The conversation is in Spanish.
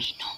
Mi